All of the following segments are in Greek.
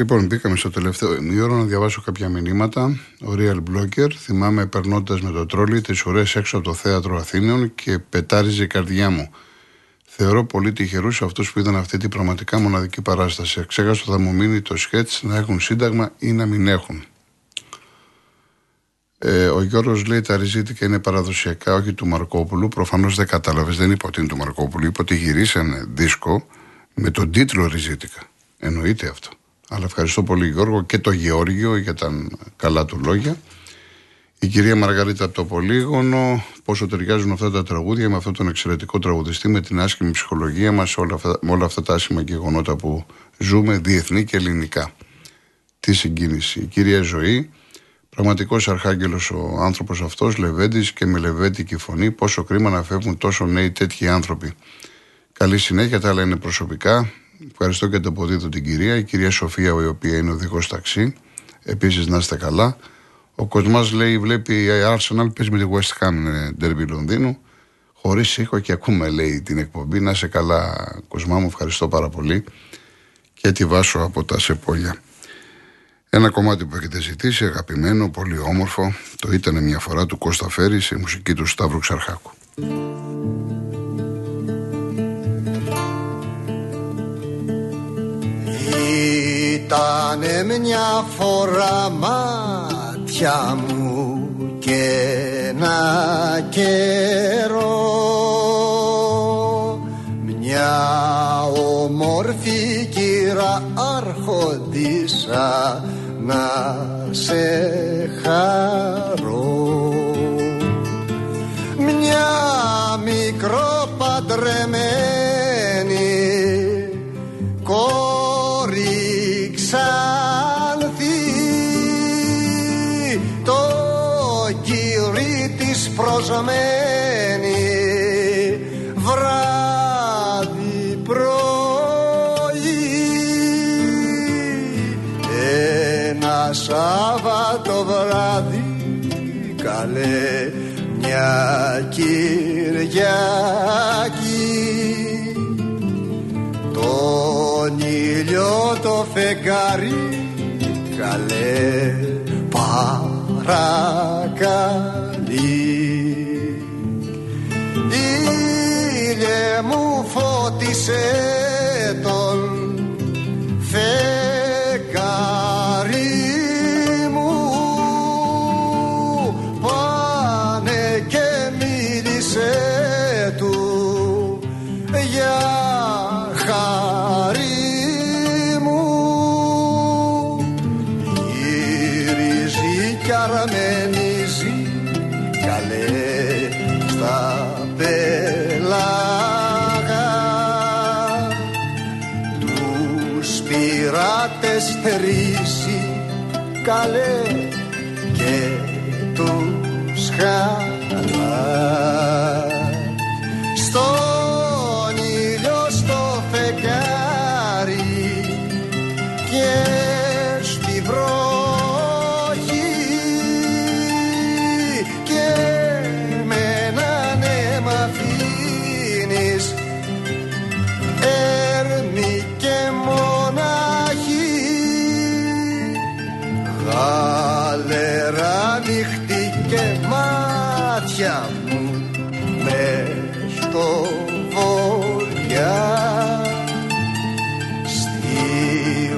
Λοιπόν, μπήκαμε στο τελευταίο ημίωρο να διαβάσω κάποια μηνύματα. Ο Real Blocker, θυμάμαι περνώντας με το τρόλι τις ώρε έξω από το θέατρο Αθήνων και πετάριζε η καρδιά μου. Θεωρώ πολύ τυχερούς αυτούς που είδαν αυτή την πραγματικά μοναδική παράσταση. Ξέχασα θα μου μείνει το σκέτς να έχουν σύνταγμα ή να μην έχουν. Ε, ο Γιώργος λέει τα ριζίτικα είναι παραδοσιακά, όχι του Μαρκόπουλου. Προφανώς δεν κατάλαβες, δεν είπα ότι είναι του Μαρκόπουλου. Είπα ότι γυρίσανε δίσκο με τον τίτλο Ριζίτικα. Εννοείται αυτό. Αλλά ευχαριστώ πολύ Γιώργο και το Γεώργιο για τα καλά του λόγια. Η κυρία Μαργαρίτα από το Πολύγωνο, πόσο ταιριάζουν αυτά τα τραγούδια με αυτόν τον εξαιρετικό τραγουδιστή, με την άσχημη ψυχολογία μας, με όλα αυτά τα άσχημα γεγονότα που ζούμε, διεθνή και ελληνικά. Τι συγκίνηση. Η κυρία Ζωή, πραγματικός αρχάγγελος ο άνθρωπος αυτός, Λεβέντης και με λεβέντικη φωνή, πόσο κρίμα να φεύγουν τόσο νέοι τέτοιοι άνθρωποι. Καλή συνέχεια, τα άλλα είναι προσωπικά. Ευχαριστώ και το αποδίδω την κυρία. Η κυρία Σοφία, η οποία είναι οδηγός ταξί. Επίσης, να είστε καλά. Ο Κοσμάς λέει: Βλέπει η Arsenal παίζει με τη West Ham Derby Λονδίνου. Χωρίς ήχο και ακούμε, λέει, την εκπομπή. Να είσαι καλά, Κοσμά μου. Ευχαριστώ πάρα πολύ. Και τη βάσω από τα Σεπόλια. Ένα κομμάτι που έχετε ζητήσει, αγαπημένο, πολύ όμορφο. Το ήταν μια φορά του Κώστα Φέρης, η μουσική του Σταύρου Ξαρχάκου. Ήτανε μια φορά μάτια μου και ένα καιρό. Μια όμορφη κύρα άρχοντισα να σε χαρώ. Μια μικρό παντρεμένη Κυριακή. Τον ήλιο το φεγγάρι καλέ παρακαλεί. Μου φώτισε καλές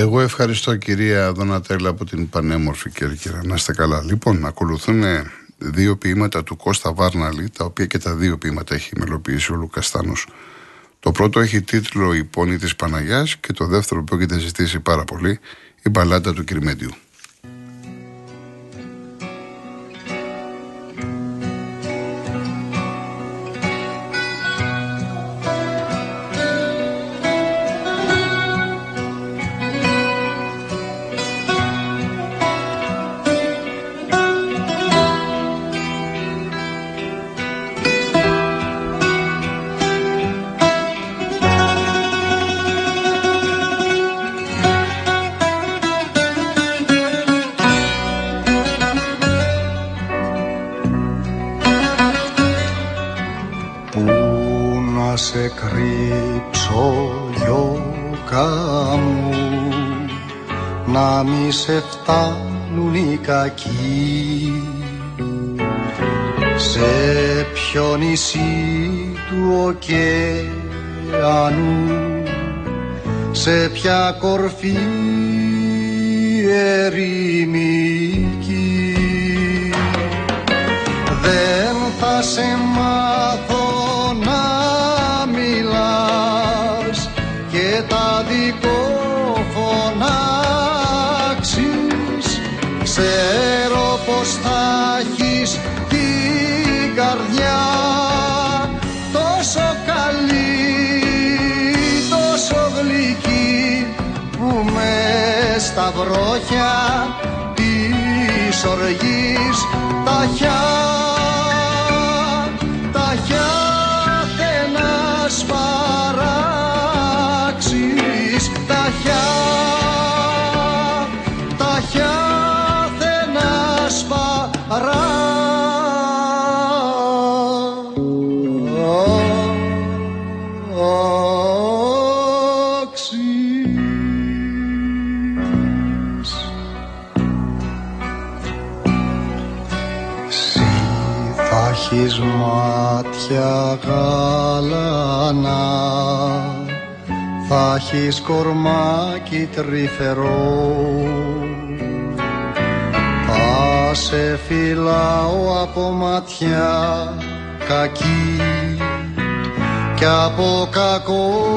Εγώ ευχαριστώ κυρία Δονατέλα από την πανέμορφη Κέρκυρα. Να είστε καλά. Λοιπόν, ακολουθούν δύο ποίηματα του Κώστα Βάρναλη, τα οποία και τα δύο ποίηματα έχει μελοποιήσει ο Λουκαστάνος. Το πρώτο έχει τίτλο «Η πόνη της Παναγιάς» και το δεύτερο που έχετε ζητήσει πάρα πολύ, «Η μπαλάτα του Κυρμέντιου». Να σε κρύψω γιώκα μου να μη σε φτάνουν οι κακοί. Σε ποιο νησί του ωκεανού σε ποια κορφή ερημική. Δεν θα σε μάθω να μιλάς και τα δικό φωνάξεις. Ξέρω πως θα έχεις την καρδιά τόσο καλή τόσο γλυκή που με στα βρόχια της οργής τα χιά μάτια γαλανά. Θα έχεις κορμάκι τρυφερό. Θα σε φυλάω από ματιά κακή και από κακό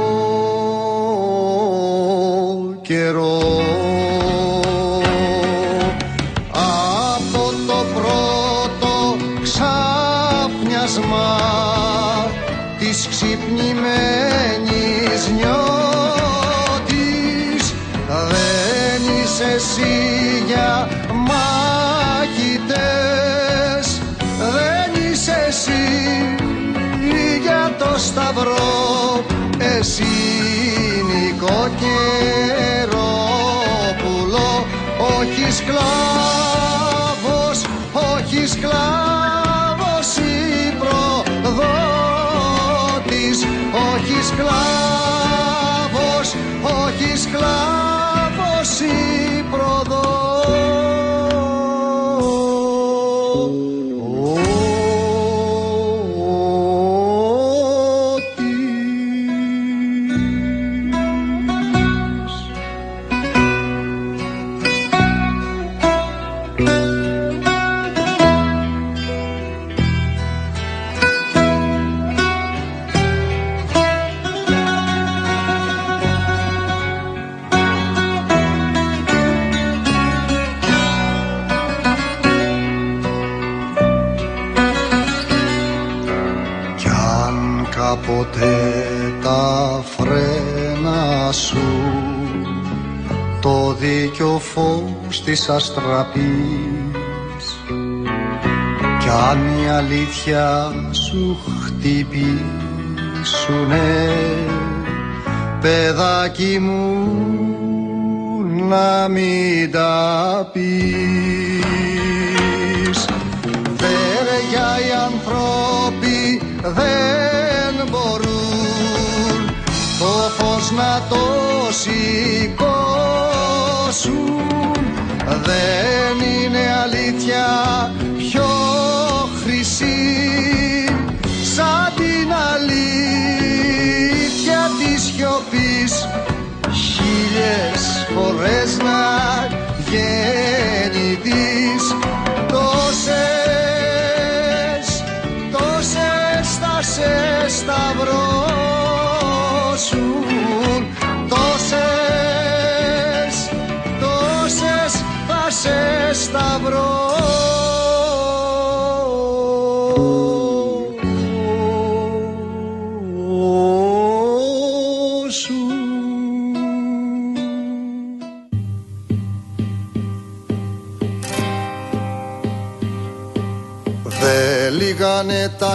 καιρό για μάχητες δεν είσαι εσύ για το σταυρό. Εσύ νοικοκαιρόπουλο όχι σκλάβος όχι σκλάβος της αστραπής. Κι αν η αλήθεια σου χτυπήσουνε παιδάκι μου να μην τα πεις το φως να το σηκώσουν. Δεν είναι αλήθεια πιο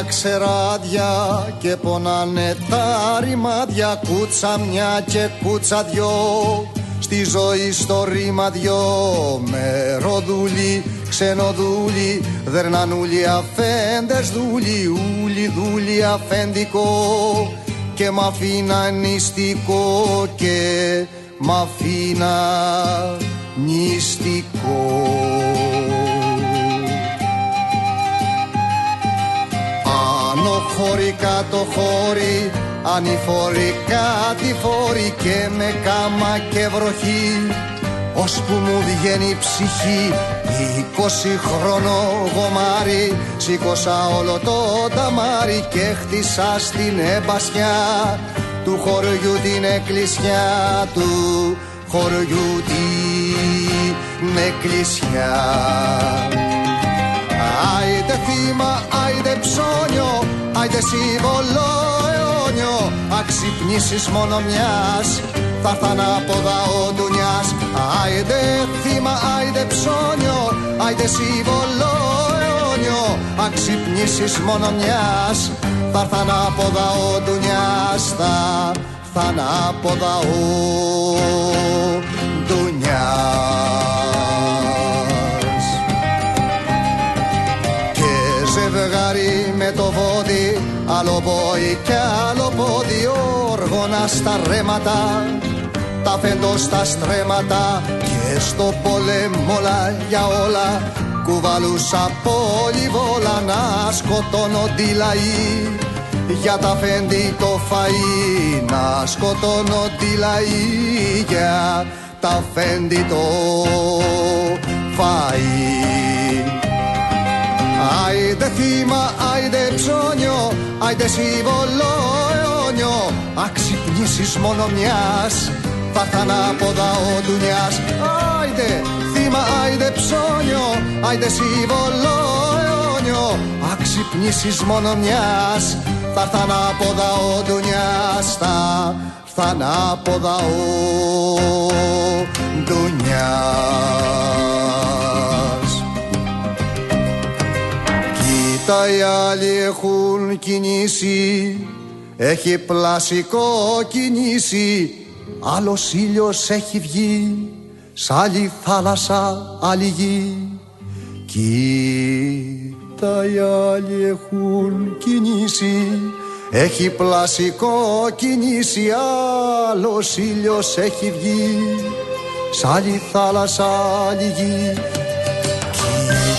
ξεράδια και πονάνε τα ρημάδια. Κούτσα μια και κούτσα δυο. Στη ζωή στο ρήμα δυο. Μεροδούλοι, ξενοδούλοι, δερνανούλοι, αφέντες δούλοι, ούλοι δούλοι, αφεντικό. και μ' αφήνα νηστικό και μ' αφήνα νηστικό Άνω χώρι κάτω χώρι ανηφορικά τη φόρη και με κάμα και βροχή. Που μου βγαίνει η ψυχή Είκοσι χρόνο γομάρι. Σήκωσα όλο το ταμάρι Και χτίσα στην εμπασιά Του χωριού την εκκλησιά Του. Χωριού την εκκλησιά. Άιντε θύμα, άιντε ψώνιο Άιντε σύμβολο αιώνιο Αξυπνήσεις μόνο μιας. Θα έρθαν από δαό ντουνιάς Άιντε θύμα, άιντε ψώνιο, άιντε σύμβολο αιώνιο Αξυπνήσεις μόνο μιας, θα έρθαν από δαό ντουνιάς Θα έρθαν από δαό ντουνιάς Άλλο πόη και άλλο πόδι όργονα στα ρέματα. Τα φέντο στα στρέμματα και στο πολέμολα για όλα. Κουβαλούσα πολυβόλα να σκοτώνω τη λαή. Για τα φέντη το φαΐ να σκοτώνω τη λαή. Για τα φέντη το φαΐ Άιντε θύμα, άιντε ψώνιο, άιντε σύμβολο αιώνιο. Αξυπνήσεις μόνο μιας θα έρθαν από ο ντουνιάς Άιντε θύμα, άιντε ψώνιο, άιντε σύμβολο αιώνιο. Αξυπνήσεις μόνο μιας, θα έρθαν από ο ντουνιάς Θα έρθαν από ο οι άλλοι έχουν κινήσει. Έχει πλασικό κινήσει Άλλος ήλιος έχει βγει. Σ' άλλη θάλασσα άλλη γη. Κοίτα οι άλλοι έχουν κινήσει. Έχει πλασικό κινήσει Άλλος ήλιος έχει βγει. Σ' άλλη θάλασσα άλλη γη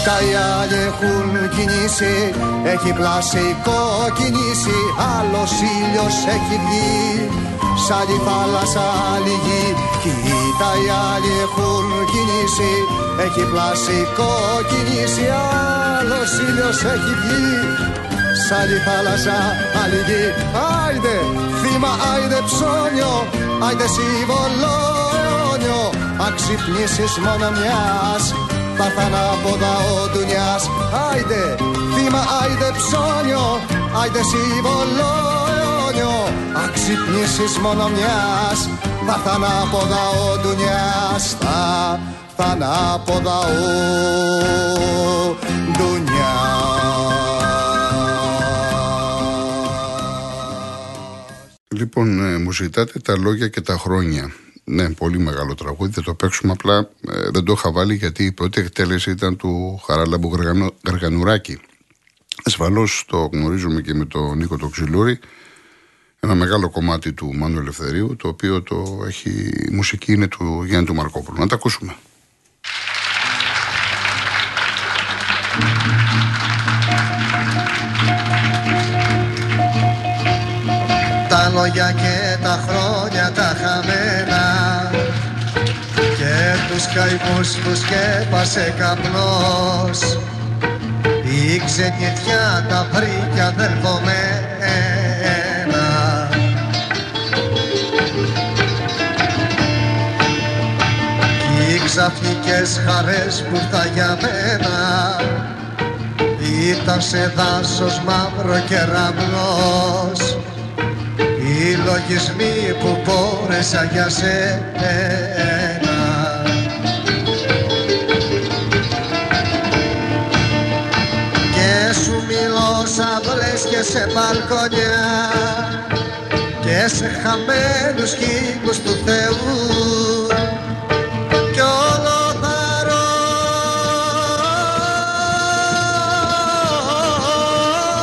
Κοίτα οι άλλοι έχουν κινήσει Έχει πλασικό κινήσει Άλλος ήλιος έχει βγει. Σ' άλλη θάλασσα άλλη γη Κοίτα οι άλλοι έχουν κινήσει Έχει πλασικό κινήσει Άλλος ήλιος έχει βγει. Σ' άλλη θάλασσα άλλη γη Άιντε θύμα άιντε ψώνιο Άιντε σύμβολο αιώνιο Αν ξυπνήσεις μόνο μιας θα έρθαν από ο ντουνιάς Άιντε θύμα άιντε ψώνιο Άιντε σύμβολο αιώνιο. Αν ξυπνήσεις μόνο μιας Θα έρθαν από ο ντουνιάς Θα έρθαν από ο ντουνιάς Λοιπόν, ε, μου ζητάτε τα λόγια και τα χρόνια. Ναι, πολύ μεγάλο τραγούδι. Θα το παίξουμε απλά. Ε, δεν το είχα βάλει γιατί η πρώτη εκτέλεση ήταν του Χαράλαμπου Γαργανουράκη. Ασφαλώς το γνωρίζουμε και με τον Νίκο το Ξυλούρη. Ένα μεγάλο κομμάτι του Μάνου Ελευθερίου, το οποίο το έχει, η μουσική είναι του Γιάννη του Μαρκόπουλου. Να τα ακούσουμε. Τα λόγια και τα χρόνια και τους καημούς που σκέπασε καπνός. Η ξενιτιά τα βρήκε αδελφομένα Κι οι ξαφνικές χαρές που ήρθα για μένα ήταν σε δάσος μαύρο και ραμπλός οι λογισμοί που πόρεσα για σένα και σε μπαλκόνια και σε χαμένους κύκλους του Θεού. Κι όλο τα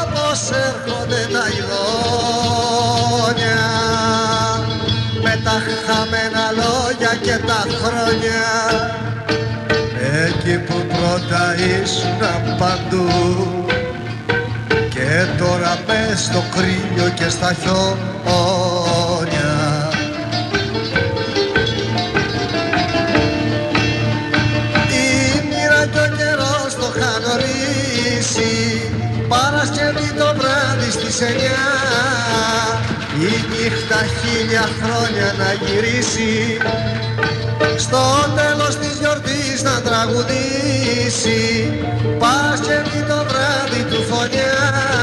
ρόδος έρχονται τα ειδόνια με τα χαμένα λόγια και τα χρόνια. Εκεί που πρώτα ήσουν παντού και τώρα πες στο κρύο και στα χιόνια. Η μοίρα και ο καιρός το είχαν ορίσει Παρασκευή το βράδυ στις εννιά. Η νύχτα χίλια χρόνια να γυρίσει στο τέλος της γιορτής να τραγουδήσει. Παρασκευή το βράδυ του φωνιάς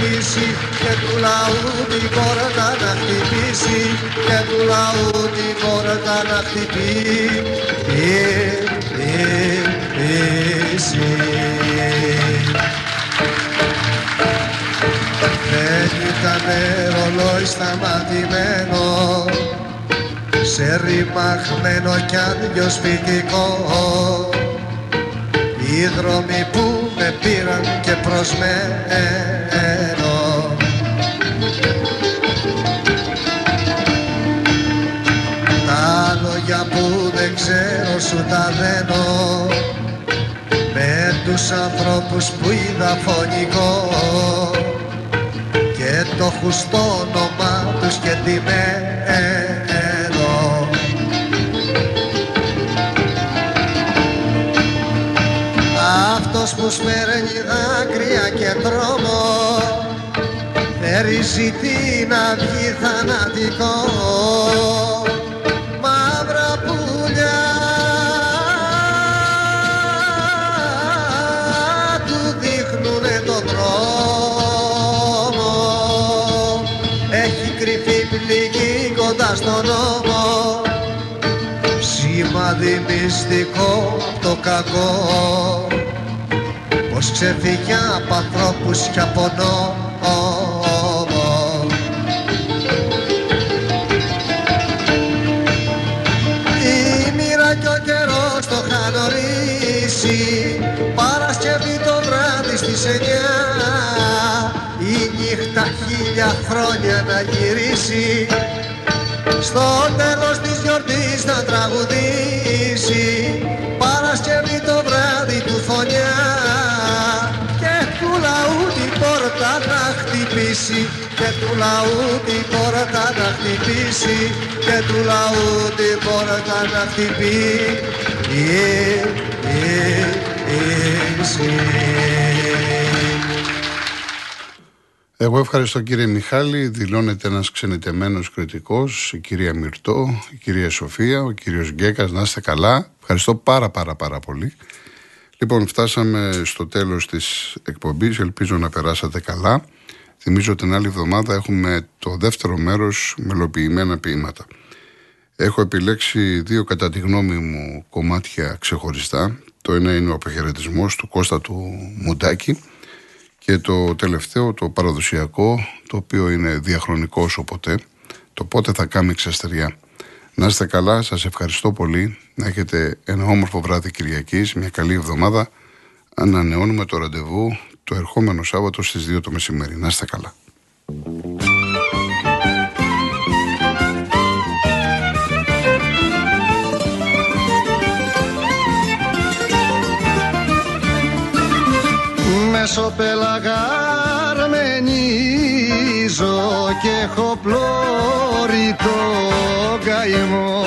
χτυπήσει και του λαού την πόρτα να χτυπήσει και του λαού την πόρτα να χτυπήσει. Δεν ήταν ρολόι σταματημένο σε ρημαχμένο κι άδειο σπιτικό. Οι δρόμοι που με πήραν και προσμένο δεν ξέρω σου τα δένω. Με τους ανθρώπους που είδα φωνικό. Και το χουστό όνομα τους και τη μένο Αυτός που σπέρνει δάκρυα και τρόμο Θερίζει την αυγή θανατικό μυστικό απ' το κακό. Πως ξεφύγει από ανθρώπους και από νόμο. Η μοίρα κι ο καιρός το είχαν ορίσει Παρασκευή το βράδυ στις εννιά. Η νύχτα χίλια χρόνια να γυρίσει Στο τέλος της γιορτής να τραγουδήσει. Παρασκευή το βράδυ του φωνιά Και του λαού την πόρτα να χτυπήσει. Και του λαού την πόρτα να χτυπήσει. Και του λαού την πόρτα να χτυπήσει Εγώ ευχαριστώ κύριε Μιχάλη. Δηλώνεται ένας ξενιτεμένος κριτικός, η κυρία Μυρτώ, η κυρία Σοφία, ο κύριος Γκέκας. Να είστε καλά. Ευχαριστώ πάρα πάρα πάρα πολύ. Λοιπόν, φτάσαμε στο τέλος της εκπομπής. Ελπίζω να περάσατε καλά. Θυμίζω την άλλη εβδομάδα έχουμε το δεύτερο μέρος μελοποιημένα ποίηματα. Έχω επιλέξει δύο κατά τη γνώμη μου κομμάτια ξεχωριστά. Το ένα είναι ο αποχαιρετισμός του Κώστα του Μουντάκη και το τελευταίο, το παραδοσιακό, το οποίο είναι διαχρονικό όσο ποτέ, το πότε θα κάνει ξεστεριά. Να είστε καλά, σας ευχαριστώ πολύ. Να έχετε ένα όμορφο βράδυ Κυριακής, μια καλή εβδομάδα. Ανανεώνουμε το ραντεβού το ερχόμενο Σάββατο στις 2 το μεσημέρι. Να είστε καλά. Μεσοπελαγαρμενίζω και έχω πλώρη το καημό.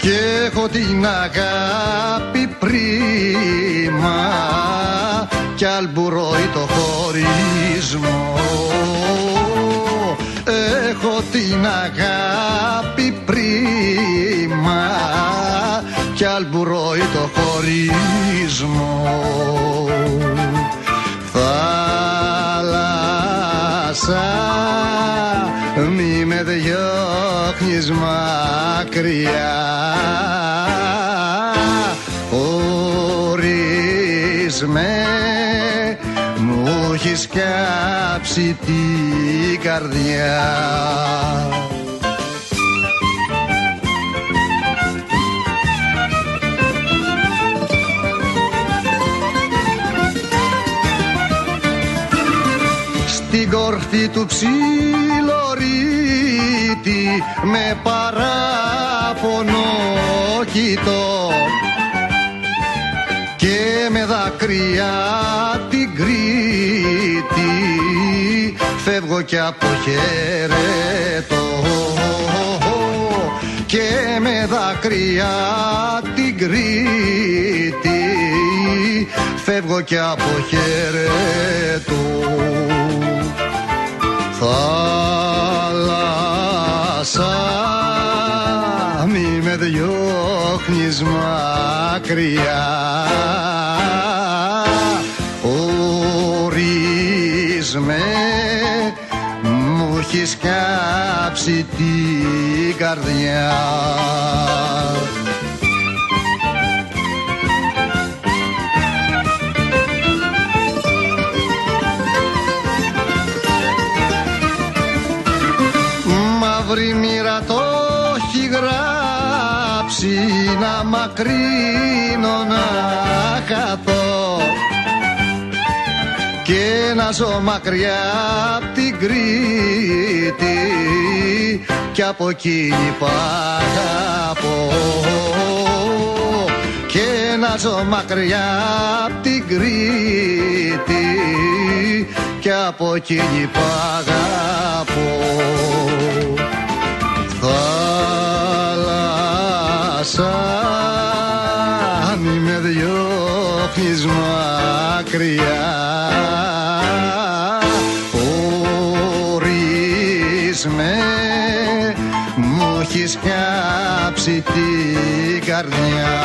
Και έχω την αγάπη πρίμα κι αλμπουρώει το χωρισμό. Έχω την αγάπη πρίμα κι αλμπουρώει το χωρισμό θάλασσα μη με διώχνεις μακριά. Χωρίς με μου έχεις κάψει την καρδιά στην κορφή του ψιλορίου σπίτι με παράπονο κοιτώ και με δάκρυα την Κρήτη. Φεύγω και αποχαιρετώ και με δάκρυα την Κρήτη φεύγω και αποχαιρετώ. Θάλασσα μη με διώχνεις μακριά. Ορίσμε μου έχεις κάψει την καρδιά και να ζω μακριά απ' την Κρήτη. Κι από εκείνη που αγαπώ και να ζω μακριά απ' την Κρήτη. Κι από εκείνη που αγαπώ θάλασσα μη με διώχνεις μακριά. Ορίσμε μου έχεις κάψει την καρδιά.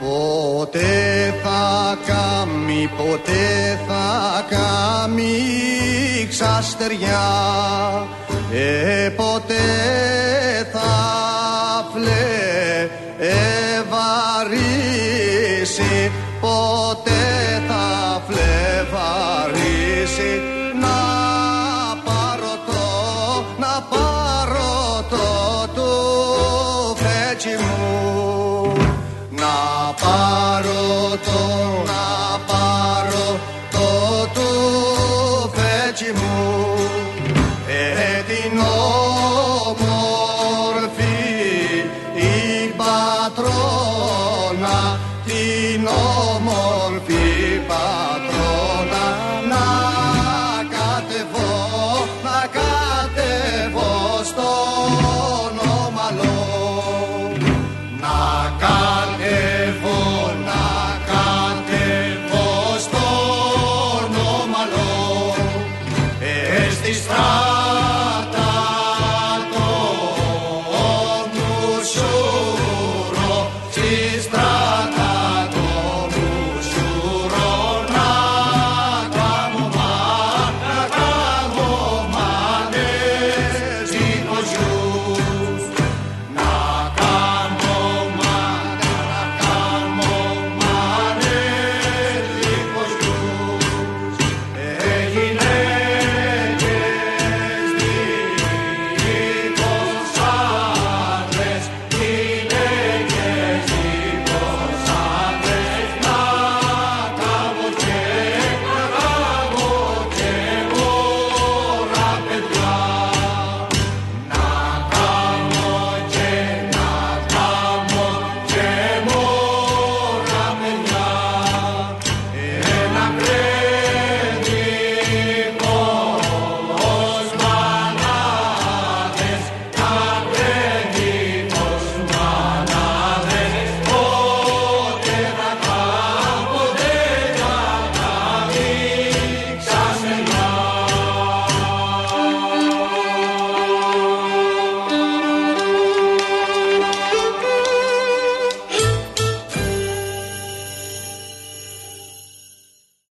Ποτέ θα κάμει, ποτέ θα κάμει ξαστεριά. Ε, ποτέ θα φλεβαρίσει ποτέ